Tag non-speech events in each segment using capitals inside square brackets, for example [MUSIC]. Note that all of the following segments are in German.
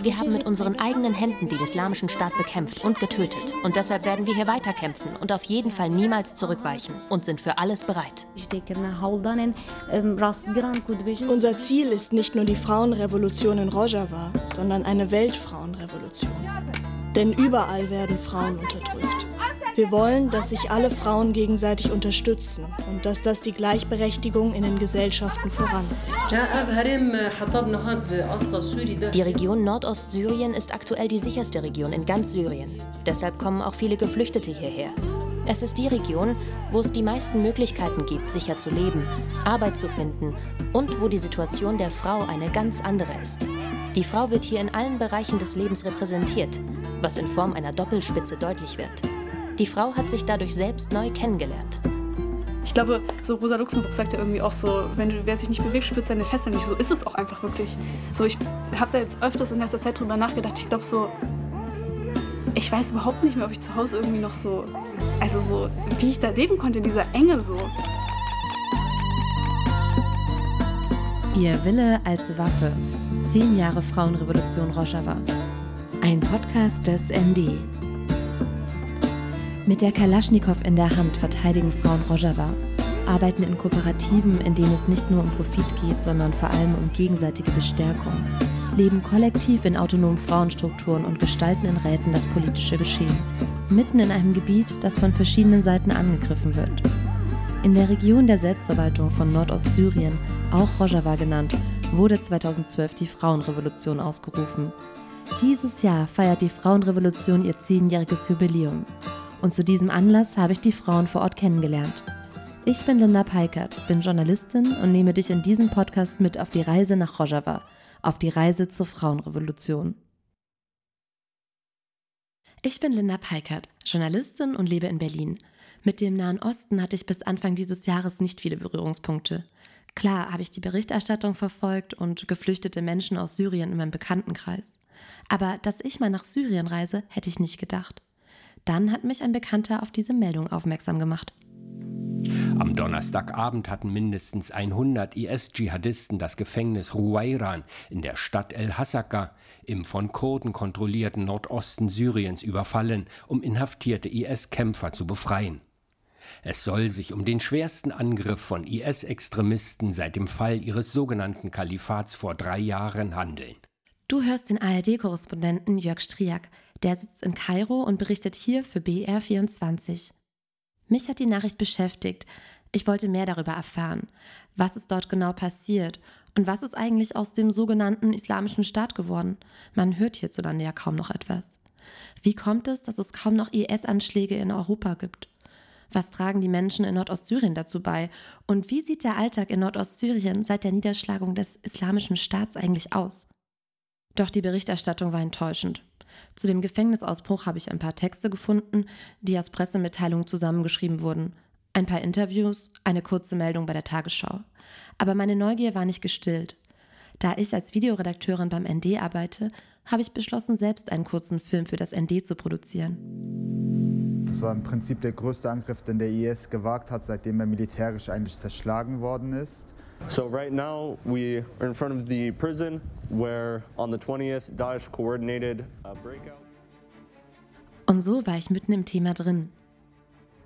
Wir haben mit unseren eigenen Händen den islamischen Staat bekämpft und getötet. Und deshalb werden wir hier weiterkämpfen und auf jeden Fall niemals zurückweichen und sind für alles bereit. Unser Ziel ist nicht nur die Frauenrevolution in Rojava, sondern eine Weltfrauenrevolution. Denn überall werden Frauen unterdrückt. Wir wollen, dass sich alle Frauen gegenseitig unterstützen und dass das die Gleichberechtigung in den Gesellschaften voranbringt. Die Region Nordostsyrien ist aktuell die sicherste Region in ganz Syrien. Deshalb kommen auch viele Geflüchtete hierher. Es ist die Region, wo es die meisten Möglichkeiten gibt, sicher zu leben, Arbeit zu finden und wo die Situation der Frau eine ganz andere ist. Die Frau wird hier in allen Bereichen des Lebens repräsentiert, was in Form einer Doppelspitze deutlich wird. Die Frau hat sich dadurch selbst neu kennengelernt. Ich glaube, so Rosa Luxemburg sagt ja irgendwie auch so, wenn du, wer sich nicht bewegt, spürt seine Fesseln nicht. So ist es auch einfach wirklich. So, ich habe da jetzt öfters in letzter Zeit drüber nachgedacht. Ich glaube so, ich weiß überhaupt nicht mehr, ob ich zu Hause irgendwie noch so, also so, wie ich da leben konnte in dieser Enge so. Ihr Wille als Waffe. Zehn Jahre Frauenrevolution Rojava. Ein Podcast des ND. Mit der Kalaschnikow in der Hand verteidigen Frauen Rojava, arbeiten in Kooperativen, in denen es nicht nur um Profit geht, sondern vor allem um gegenseitige Bestärkung, leben kollektiv in autonomen Frauenstrukturen und gestalten in Räten das politische Geschehen, mitten in einem Gebiet, das von verschiedenen Seiten angegriffen wird. In der Region der Selbstverwaltung von Nordostsyrien, auch Rojava genannt, wurde 2012 die Frauenrevolution ausgerufen. Dieses Jahr feiert die Frauenrevolution ihr zehnjähriges Jubiläum. Und zu diesem Anlass habe ich die Frauen vor Ort kennengelernt. Ich bin Linda Peikert, bin Journalistin und nehme dich in diesem Podcast mit auf die Reise nach Rojava, auf die Reise zur Frauenrevolution. Ich bin Linda Peikert, Journalistin und lebe in Berlin. Mit dem Nahen Osten hatte ich bis Anfang dieses Jahres nicht viele Berührungspunkte. Klar habe ich die Berichterstattung verfolgt und geflüchtete Menschen aus Syrien in meinem Bekanntenkreis. Aber dass ich mal nach Syrien reise, hätte ich nicht gedacht. Dann hat mich ein Bekannter auf diese Meldung aufmerksam gemacht. Am Donnerstagabend hatten mindestens 100 IS-Dschihadisten das Gefängnis Ruwairan in der Stadt El-Hasaka im von Kurden kontrollierten Nordosten Syriens überfallen, um inhaftierte IS-Kämpfer zu befreien. Es soll sich um den schwersten Angriff von IS-Extremisten seit dem Fall ihres sogenannten Kalifats vor drei Jahren handeln. Du hörst den ARD-Korrespondenten Jörg Striak, der sitzt in Kairo und berichtet hier für BR24. Mich hat die Nachricht beschäftigt. Ich wollte mehr darüber erfahren. Was ist dort genau passiert? Und was ist eigentlich aus dem sogenannten Islamischen Staat geworden? Man hört hierzulande ja kaum noch etwas. Wie kommt es, dass es kaum noch IS-Anschläge in Europa gibt? Was tragen die Menschen in Nordostsyrien dazu bei? Und wie sieht der Alltag in Nordostsyrien seit der Niederschlagung des Islamischen Staats eigentlich aus? Doch die Berichterstattung war enttäuschend. Zu dem Gefängnisausbruch habe ich ein paar Texte gefunden, die aus Pressemitteilungen zusammengeschrieben wurden. Ein paar Interviews, eine kurze Meldung bei der Tagesschau. Aber meine Neugier war nicht gestillt. Da ich als Videoredakteurin beim ND arbeite, habe ich beschlossen, selbst einen kurzen Film für das ND zu produzieren. Das war im Prinzip der größte Angriff, den der IS gewagt hat, seitdem er militärisch eigentlich zerschlagen worden ist. So right now we are in front of the prison where on the 20th Daesh coordinated a breakout. Und so war ich mitten im Thema drin.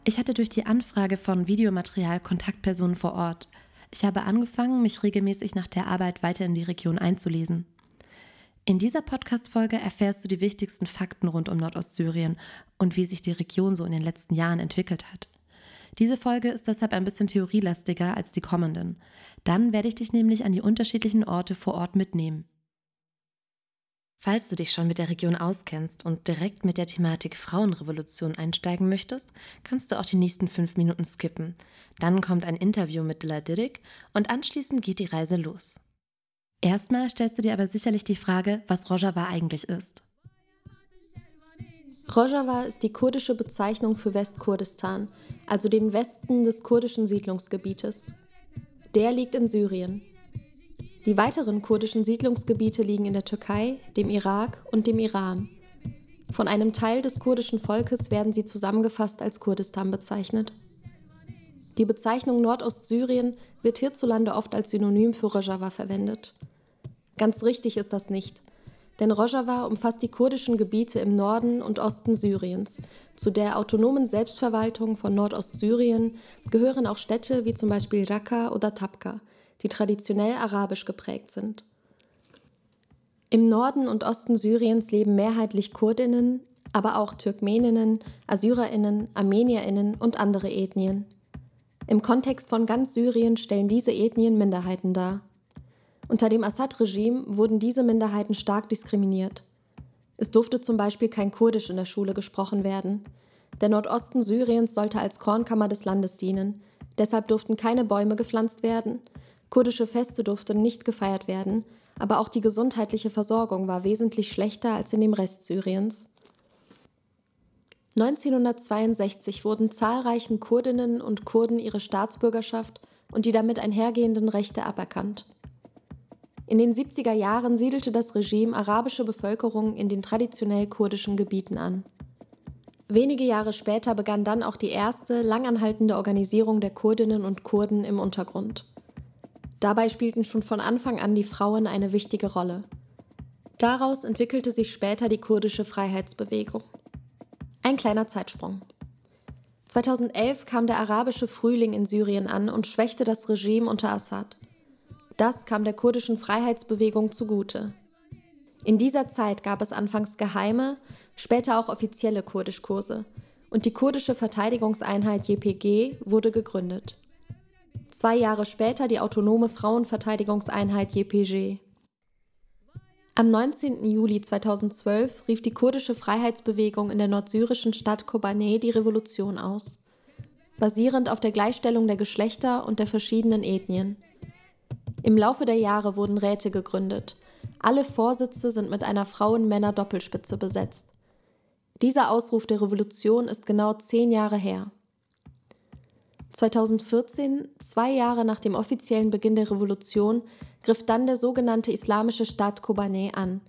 Ich hatte durch die Anfrage von Videomaterial Kontaktpersonen vor Ort. Ich habe angefangen, mich regelmäßig nach der Arbeit weiter in die Region einzulesen. In dieser Podcast-Folge erfährst du die wichtigsten Fakten rund um Nordostsyrien und wie sich die Region so in den letzten Jahren entwickelt hat. Diese Folge ist deshalb ein bisschen theorielastiger als die kommenden. Dann werde ich dich nämlich an die unterschiedlichen Orte vor Ort mitnehmen. Falls du dich schon mit der Region auskennst und direkt mit der Thematik Frauenrevolution einsteigen möchtest, kannst du auch die nächsten fünf Minuten skippen. Dann kommt ein Interview mit Dilla Didik und anschließend geht die Reise los. Erstmal stellst du dir aber sicherlich die Frage, was Rojava eigentlich ist. Rojava ist die kurdische Bezeichnung für Westkurdistan, also den Westen des kurdischen Siedlungsgebietes. Der liegt in Syrien. Die weiteren kurdischen Siedlungsgebiete liegen in der Türkei, dem Irak und dem Iran. Von einem Teil des kurdischen Volkes werden sie zusammengefasst als Kurdistan bezeichnet. Die Bezeichnung Nordostsyrien wird hierzulande oft als Synonym für Rojava verwendet. Ganz richtig ist das nicht. Denn Rojava umfasst die kurdischen Gebiete im Norden und Osten Syriens. Zu der autonomen Selbstverwaltung von Nordostsyrien gehören auch Städte wie zum Beispiel Raqqa oder Tabqa, die traditionell arabisch geprägt sind. Im Norden und Osten Syriens leben mehrheitlich Kurdinnen, aber auch Türkmeninnen, Assyrerinnen, Armenierinnen und andere Ethnien. Im Kontext von ganz Syrien stellen diese Ethnien Minderheiten dar. Unter dem Assad-Regime wurden diese Minderheiten stark diskriminiert. Es durfte zum Beispiel kein Kurdisch in der Schule gesprochen werden. Der Nordosten Syriens sollte als Kornkammer des Landes dienen. Deshalb durften keine Bäume gepflanzt werden. Kurdische Feste durften nicht gefeiert werden aber auch die gesundheitliche Versorgung war wesentlich schlechter als in dem Rest Syriens. 1962 wurden zahlreichen Kurdinnen und Kurden ihre Staatsbürgerschaft und die damit einhergehenden Rechte aberkannt. In den 70er Jahren siedelte das Regime arabische Bevölkerung in den traditionell kurdischen Gebieten an. Wenige Jahre später begann dann auch die erste langanhaltende Organisierung der Kurdinnen und Kurden im Untergrund. Dabei spielten schon von Anfang an die Frauen eine wichtige Rolle. Daraus entwickelte sich später die kurdische Freiheitsbewegung. Ein kleiner Zeitsprung. 2011 kam der arabische Frühling in Syrien an und schwächte das Regime unter Assad. Das kam der kurdischen Freiheitsbewegung zugute. In dieser Zeit gab es anfangs geheime, später auch offizielle Kurdischkurse und die kurdische Verteidigungseinheit JPG wurde gegründet zwei Jahre später die autonome Frauenverteidigungseinheit JPG. Am 19. Juli 2012 rief die kurdische Freiheitsbewegung in der nordsyrischen Stadt Kobane die Revolution aus, basierend auf der Gleichstellung der Geschlechter und der verschiedenen Ethnien. Im Laufe der Jahre wurden Räte gegründet. Alle Vorsitze sind mit einer Frauen-Männer-Doppelspitze besetzt. Dieser Ausruf der Revolution ist genau zehn Jahre her. 2014, zwei Jahre nach dem offiziellen Beginn der Revolution, griff dann der sogenannte Islamische Staat Kobane an.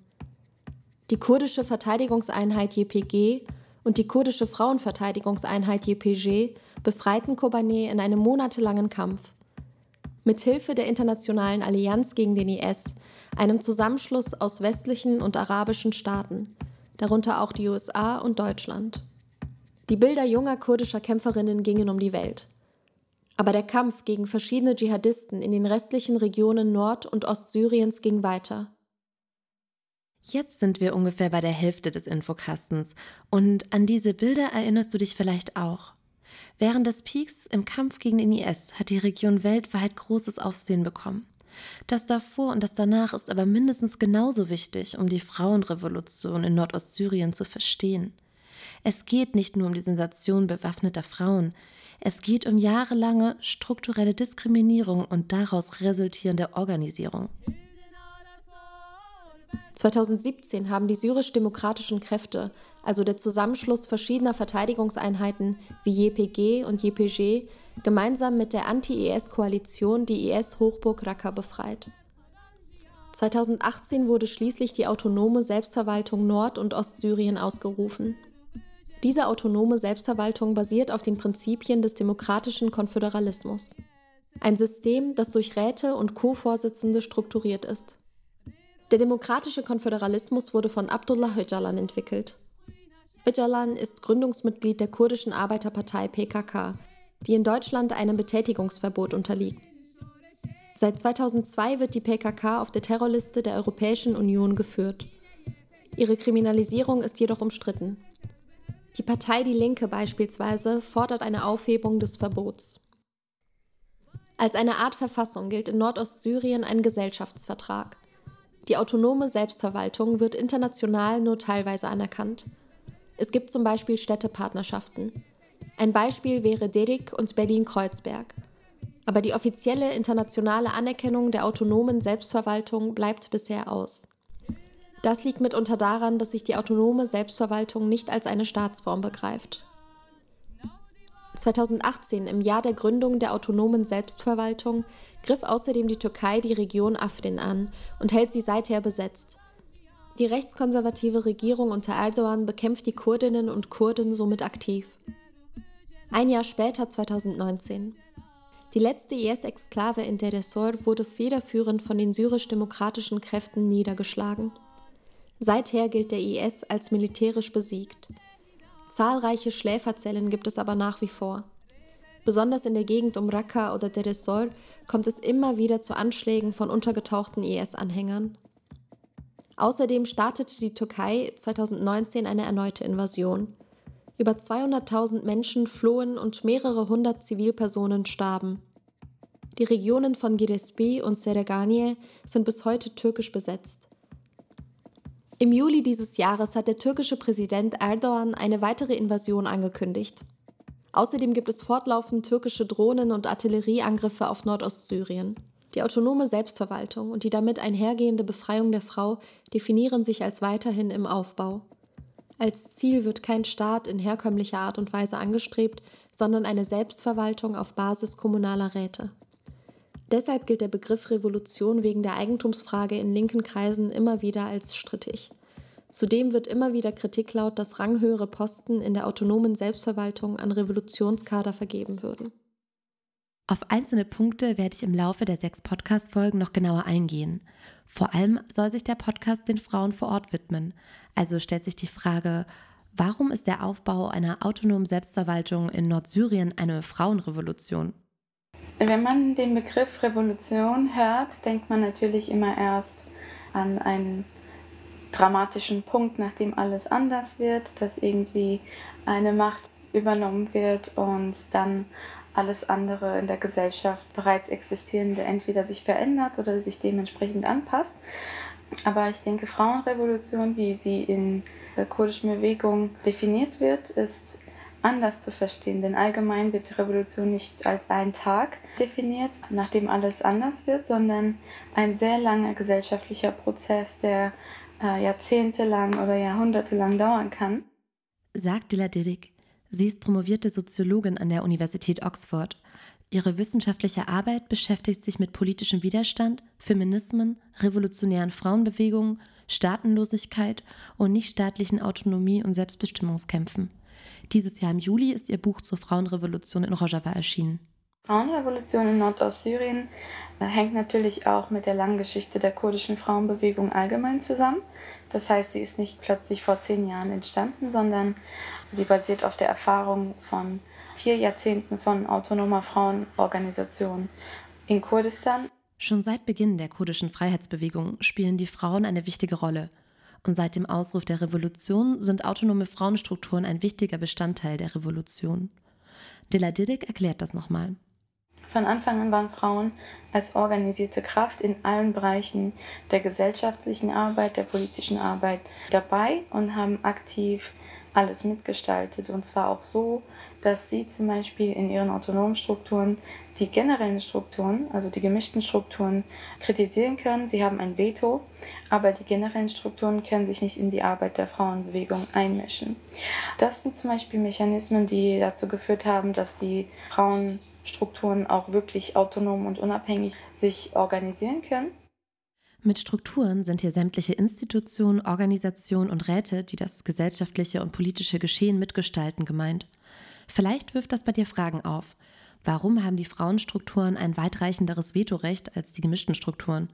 Die kurdische Verteidigungseinheit JPG und die kurdische Frauenverteidigungseinheit JPG befreiten Kobane in einem monatelangen Kampf. Mithilfe der Internationalen Allianz gegen den IS, einem Zusammenschluss aus westlichen und arabischen Staaten, darunter auch die USA und Deutschland. Die Bilder junger kurdischer Kämpferinnen gingen um die Welt. Aber der Kampf gegen verschiedene Dschihadisten in den restlichen Regionen Nord- und Ostsyriens ging weiter. Jetzt sind wir ungefähr bei der Hälfte des Infokastens und an diese Bilder erinnerst du dich vielleicht auch. Während des Peaks im Kampf gegen den IS hat die Region weltweit großes Aufsehen bekommen. Das davor und das danach ist aber mindestens genauso wichtig, um die Frauenrevolution in Nordostsyrien zu verstehen. Es geht nicht nur um die Sensation bewaffneter Frauen, es geht um jahrelange strukturelle Diskriminierung und daraus resultierende Organisierung. 2017 haben die syrisch-demokratischen Kräfte, also der Zusammenschluss verschiedener Verteidigungseinheiten wie JPG und JPG, gemeinsam mit der Anti-IS-Koalition die IS-Hochburg Raqqa befreit. 2018 wurde schließlich die autonome Selbstverwaltung Nord- und Ostsyrien ausgerufen. Diese autonome Selbstverwaltung basiert auf den Prinzipien des demokratischen Konföderalismus. Ein System, das durch Räte und Co-Vorsitzende strukturiert ist. Der demokratische Konföderalismus wurde von Abdullah Öcalan entwickelt. Öcalan ist Gründungsmitglied der kurdischen Arbeiterpartei PKK, die in Deutschland einem Betätigungsverbot unterliegt. Seit 2002 wird die PKK auf der Terrorliste der Europäischen Union geführt. Ihre Kriminalisierung ist jedoch umstritten. Die Partei Die Linke beispielsweise fordert eine Aufhebung des Verbots. Als eine Art Verfassung gilt in Nordostsyrien ein Gesellschaftsvertrag. Die autonome Selbstverwaltung wird international nur teilweise anerkannt. Es gibt zum Beispiel Städtepartnerschaften. Ein Beispiel wäre Derik und Berlin-Kreuzberg. Aber die offizielle internationale Anerkennung der autonomen Selbstverwaltung bleibt bisher aus. Das liegt mitunter daran, dass sich die autonome Selbstverwaltung nicht als eine Staatsform begreift. 2018, im Jahr der Gründung der autonomen Selbstverwaltung, griff außerdem die Türkei die Region Afrin an und hält sie seither besetzt. Die rechtskonservative Regierung unter Erdogan bekämpft die Kurdinnen und Kurden somit aktiv. Ein Jahr später, 2019. Die letzte IS-Exklave in Deir ez-Zor wurde federführend von den syrisch-demokratischen Kräften niedergeschlagen. Seither gilt der IS als militärisch besiegt. Zahlreiche Schläferzellen gibt es aber nach wie vor. Besonders in der Gegend um Raqqa oder Deir ez-Zor kommt es immer wieder zu Anschlägen von untergetauchten IS-Anhängern. Außerdem startete die Türkei 2019 eine erneute Invasion. Über 200.000 Menschen flohen und mehrere hundert Zivilpersonen starben. Die Regionen von Girespi und Sereganie sind bis heute türkisch besetzt. Im Juli dieses Jahres hat der türkische Präsident Erdogan eine weitere Invasion angekündigt. Außerdem gibt es fortlaufend türkische Drohnen- und Artillerieangriffe auf Nordostsyrien. Die autonome Selbstverwaltung und die damit einhergehende Befreiung der Frau definieren sich als weiterhin im Aufbau. Als Ziel wird kein Staat in herkömmlicher Art und Weise angestrebt, sondern eine Selbstverwaltung auf Basis kommunaler Räte. Deshalb gilt der Begriff Revolution wegen der Eigentumsfrage in linken Kreisen immer wieder als strittig. Zudem wird immer wieder Kritik laut, dass ranghöhere Posten in der autonomen Selbstverwaltung an Revolutionskader vergeben würden. Auf einzelne Punkte werde ich im Laufe der sechs Podcast-Folgen noch genauer eingehen. Vor allem soll sich der Podcast den Frauen vor Ort widmen. Also stellt sich die Frage, warum ist der Aufbau einer autonomen Selbstverwaltung in Nordsyrien eine Frauenrevolution? Wenn man den Begriff Revolution hört, denkt man natürlich immer erst an einen dramatischen Punkt, nachdem alles anders wird, dass irgendwie eine Macht übernommen wird und dann alles andere in der Gesellschaft bereits existierende entweder sich verändert oder sich dementsprechend anpasst. Aber ich denke, Frauenrevolution, wie sie in der kurdischen Bewegung definiert wird, ist anders zu verstehen. Denn allgemein wird die Revolution nicht als ein Tag definiert, nachdem alles anders wird, sondern ein sehr langer gesellschaftlicher Prozess, der äh, jahrzehntelang oder jahrhundertelang dauern kann. Sagt Dilla Didik. Sie ist promovierte Soziologin an der Universität Oxford. Ihre wissenschaftliche Arbeit beschäftigt sich mit politischem Widerstand, Feminismen, revolutionären Frauenbewegungen, Staatenlosigkeit und nichtstaatlichen Autonomie- und Selbstbestimmungskämpfen. Dieses Jahr im Juli ist ihr Buch zur Frauenrevolution in Rojava erschienen. Frauenrevolution in Nordostsyrien äh, hängt natürlich auch mit der langen Geschichte der kurdischen Frauenbewegung allgemein zusammen. Das heißt, sie ist nicht plötzlich vor zehn Jahren entstanden, sondern Sie basiert auf der Erfahrung von vier Jahrzehnten von autonomer Frauenorganisation in Kurdistan. Schon seit Beginn der kurdischen Freiheitsbewegung spielen die Frauen eine wichtige Rolle. Und seit dem Ausruf der Revolution sind autonome Frauenstrukturen ein wichtiger Bestandteil der Revolution. Dela Didik erklärt das nochmal. Von Anfang an waren Frauen als organisierte Kraft in allen Bereichen der gesellschaftlichen Arbeit, der politischen Arbeit dabei und haben aktiv alles mitgestaltet. Und zwar auch so, dass sie zum Beispiel in ihren autonomen Strukturen die generellen Strukturen, also die gemischten Strukturen, kritisieren können. Sie haben ein Veto, aber die generellen Strukturen können sich nicht in die Arbeit der Frauenbewegung einmischen. Das sind zum Beispiel Mechanismen, die dazu geführt haben, dass die Frauenstrukturen auch wirklich autonom und unabhängig sich organisieren können. Mit Strukturen sind hier sämtliche Institutionen, Organisationen und Räte, die das gesellschaftliche und politische Geschehen mitgestalten, gemeint. Vielleicht wirft das bei dir Fragen auf. Warum haben die Frauenstrukturen ein weitreichenderes Vetorecht als die gemischten Strukturen?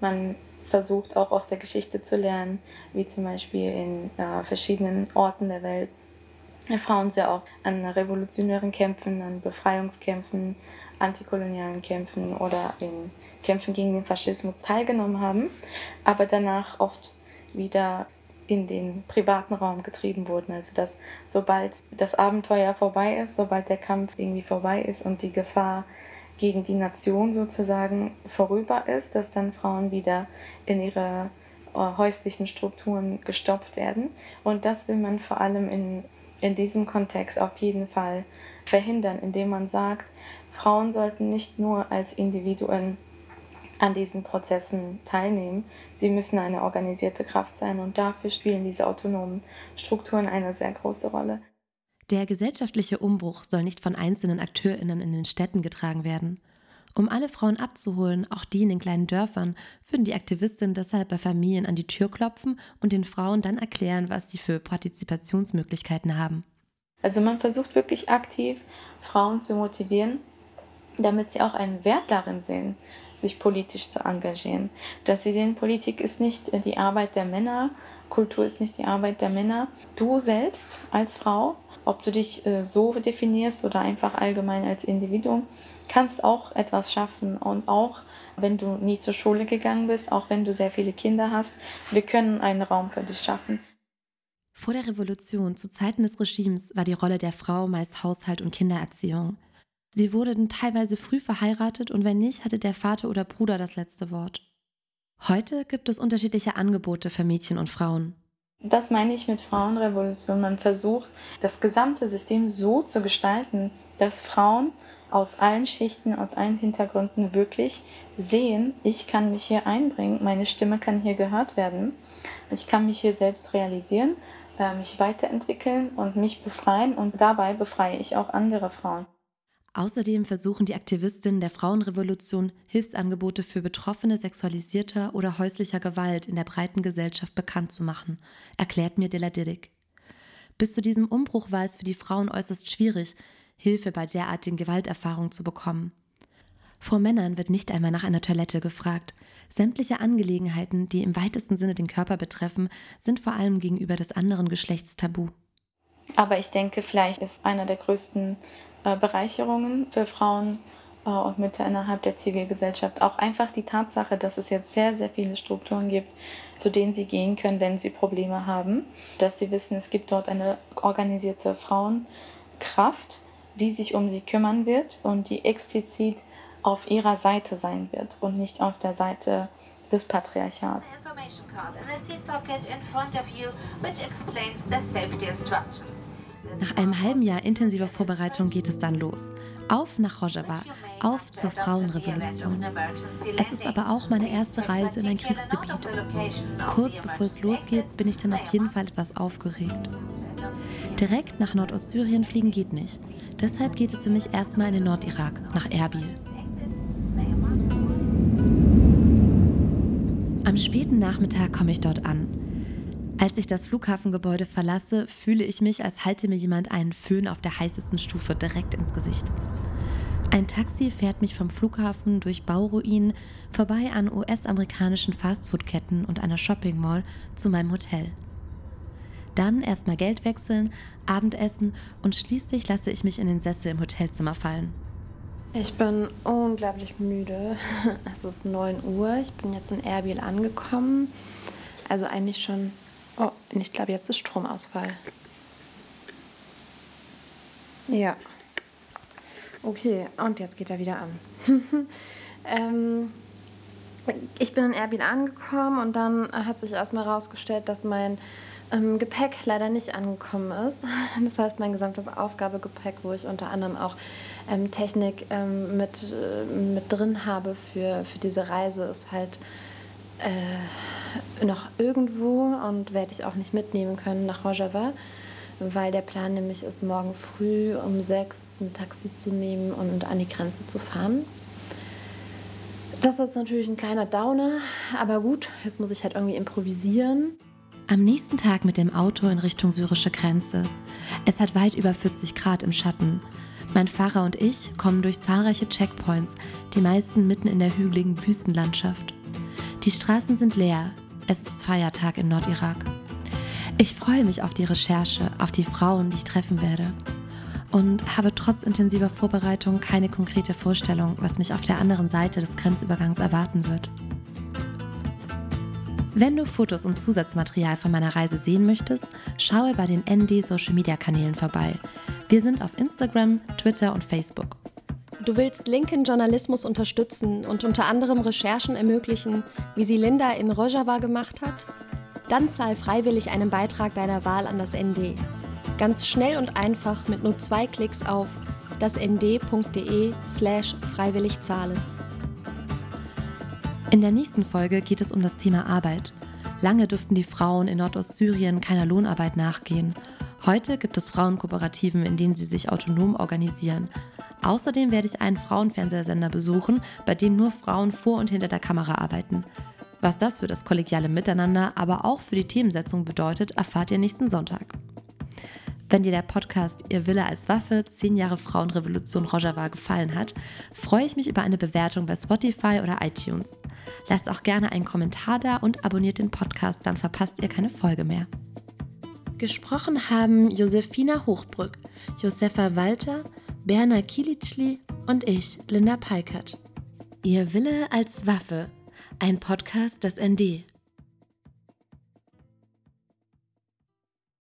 Man versucht auch aus der Geschichte zu lernen, wie zum Beispiel in äh, verschiedenen Orten der Welt Frauen sehr oft an revolutionären Kämpfen, an Befreiungskämpfen, antikolonialen Kämpfen oder in Kämpfen gegen den Faschismus teilgenommen haben, aber danach oft wieder in den privaten Raum getrieben wurden. Also dass sobald das Abenteuer vorbei ist, sobald der Kampf irgendwie vorbei ist und die Gefahr gegen die Nation sozusagen vorüber ist, dass dann Frauen wieder in ihre äh, häuslichen Strukturen gestopft werden. Und das will man vor allem in, in diesem Kontext auf jeden Fall verhindern, indem man sagt, Frauen sollten nicht nur als Individuen an diesen Prozessen teilnehmen. Sie müssen eine organisierte Kraft sein und dafür spielen diese autonomen Strukturen eine sehr große Rolle. Der gesellschaftliche Umbruch soll nicht von einzelnen Akteurinnen in den Städten getragen werden. Um alle Frauen abzuholen, auch die in den kleinen Dörfern, würden die Aktivistinnen deshalb bei Familien an die Tür klopfen und den Frauen dann erklären, was sie für Partizipationsmöglichkeiten haben. Also man versucht wirklich aktiv, Frauen zu motivieren, damit sie auch einen Wert darin sehen, sich politisch zu engagieren. Dass sie sehen, Politik ist nicht die Arbeit der Männer, Kultur ist nicht die Arbeit der Männer. Du selbst als Frau, ob du dich äh, so definierst oder einfach allgemein als Individuum, kannst auch etwas schaffen und auch wenn du nie zur Schule gegangen bist, auch wenn du sehr viele Kinder hast, wir können einen Raum für dich schaffen. Vor der Revolution, zu Zeiten des Regimes, war die Rolle der Frau meist Haushalt und Kindererziehung. Sie wurden teilweise früh verheiratet und wenn nicht, hatte der Vater oder Bruder das letzte Wort. Heute gibt es unterschiedliche Angebote für Mädchen und Frauen. Das meine ich mit Frauenrevolution. Man versucht, das gesamte System so zu gestalten, dass Frauen aus allen Schichten, aus allen Hintergründen wirklich sehen, ich kann mich hier einbringen, meine Stimme kann hier gehört werden, ich kann mich hier selbst realisieren, äh, mich weiterentwickeln und mich befreien und dabei befreie ich auch andere Frauen. Außerdem versuchen die Aktivistinnen der Frauenrevolution, Hilfsangebote für Betroffene sexualisierter oder häuslicher Gewalt in der breiten Gesellschaft bekannt zu machen, erklärt mir Della Didik. Bis zu diesem Umbruch war es für die Frauen äußerst schwierig, Hilfe bei derartigen Gewalterfahrungen zu bekommen. Vor Männern wird nicht einmal nach einer Toilette gefragt. Sämtliche Angelegenheiten, die im weitesten Sinne den Körper betreffen, sind vor allem gegenüber des anderen Geschlechts tabu. Aber ich denke, vielleicht ist einer der größten Bereicherungen für Frauen äh, und Mütter innerhalb der Zivilgesellschaft. Auch einfach die Tatsache, dass es jetzt sehr, sehr viele Strukturen gibt, zu denen sie gehen können, wenn sie Probleme haben. Dass sie wissen, es gibt dort eine organisierte Frauenkraft, die sich um sie kümmern wird und die explizit auf ihrer Seite sein wird und nicht auf der Seite des Patriarchats. Nach einem halben Jahr intensiver Vorbereitung geht es dann los. Auf nach Rojava, auf zur Frauenrevolution. Es ist aber auch meine erste Reise in ein Kriegsgebiet. Kurz bevor es losgeht, bin ich dann auf jeden Fall etwas aufgeregt. Direkt nach Nordostsyrien fliegen geht nicht. Deshalb geht es für mich erstmal in den Nordirak, nach Erbil. Am späten Nachmittag komme ich dort an. Als ich das Flughafengebäude verlasse, fühle ich mich, als halte mir jemand einen Föhn auf der heißesten Stufe direkt ins Gesicht. Ein Taxi fährt mich vom Flughafen durch Bauruinen vorbei an US-amerikanischen Fastfood-Ketten und einer Shopping Mall zu meinem Hotel. Dann erstmal Geld wechseln, Abendessen und schließlich lasse ich mich in den Sessel im Hotelzimmer fallen. Ich bin unglaublich müde. [LAUGHS] Es ist 9 Uhr. Ich bin jetzt in Erbil angekommen. Also eigentlich schon Oh, ich glaube, jetzt ist Stromausfall. Ja. Okay, und jetzt geht er wieder an. [LAUGHS] ähm, ich bin in Erbil angekommen und dann hat sich erstmal herausgestellt, dass mein ähm, Gepäck leider nicht angekommen ist. [LAUGHS] Das heißt, mein gesamtes Aufgabegepäck, wo ich unter anderem auch ähm, Technik ähm, mit, äh, mit drin habe für, für diese Reise, ist halt äh, noch irgendwo und werde ich auch nicht mitnehmen können nach Rojava, weil der Plan nämlich ist, morgen früh um sechs ein Taxi zu nehmen und an die Grenze zu fahren. Das ist natürlich ein kleiner Downer, aber gut, jetzt muss ich halt irgendwie improvisieren. Am nächsten Tag mit dem Auto in Richtung syrische Grenze. Es hat weit über 40 Grad im Schatten. Mein Fahrer und ich kommen durch zahlreiche Checkpoints, die meisten mitten in der hügeligen Wüstenlandschaft. Die Straßen sind leer. Es ist Feiertag im Nordirak. Ich freue mich auf die Recherche, auf die Frauen, die ich treffen werde. Und habe trotz intensiver Vorbereitung keine konkrete Vorstellung, was mich auf der anderen Seite des Grenzübergangs erwarten wird. Wenn du Fotos und Zusatzmaterial von meiner Reise sehen möchtest, schaue bei den ND Social Media Kanälen vorbei. Wir sind auf Instagram, Twitter und Facebook. Du willst linken Journalismus unterstützen und unter anderem Recherchen ermöglichen, wie sie Linda in Rojava gemacht hat? Dann zahl freiwillig einen Beitrag deiner Wahl an das ND. Ganz schnell und einfach mit nur zwei Klicks auf dasnd.de slash freiwillig zahlen. In der nächsten Folge geht es um das Thema Arbeit. Lange durften die Frauen in Nordostsyrien keiner Lohnarbeit nachgehen. Heute gibt es Frauenkooperativen, in denen sie sich autonom organisieren. Außerdem werde ich einen Frauenfernsehsender besuchen, bei dem nur Frauen vor und hinter der Kamera arbeiten. Was das für das kollegiale Miteinander, aber auch für die Themensetzung bedeutet, erfahrt ihr nächsten Sonntag. Wenn dir der Podcast Ihr Wille als Waffe, 10 Jahre Frauenrevolution Rojava gefallen hat, freue ich mich über eine Bewertung bei Spotify oder iTunes. Lasst auch gerne einen Kommentar da und abonniert den Podcast, dann verpasst ihr keine Folge mehr. Gesprochen haben Josefina Hochbrück, Josefa Walter, Berna Kilitschli und ich, Linda Peikert. Ihr Wille als Waffe, ein Podcast des ND.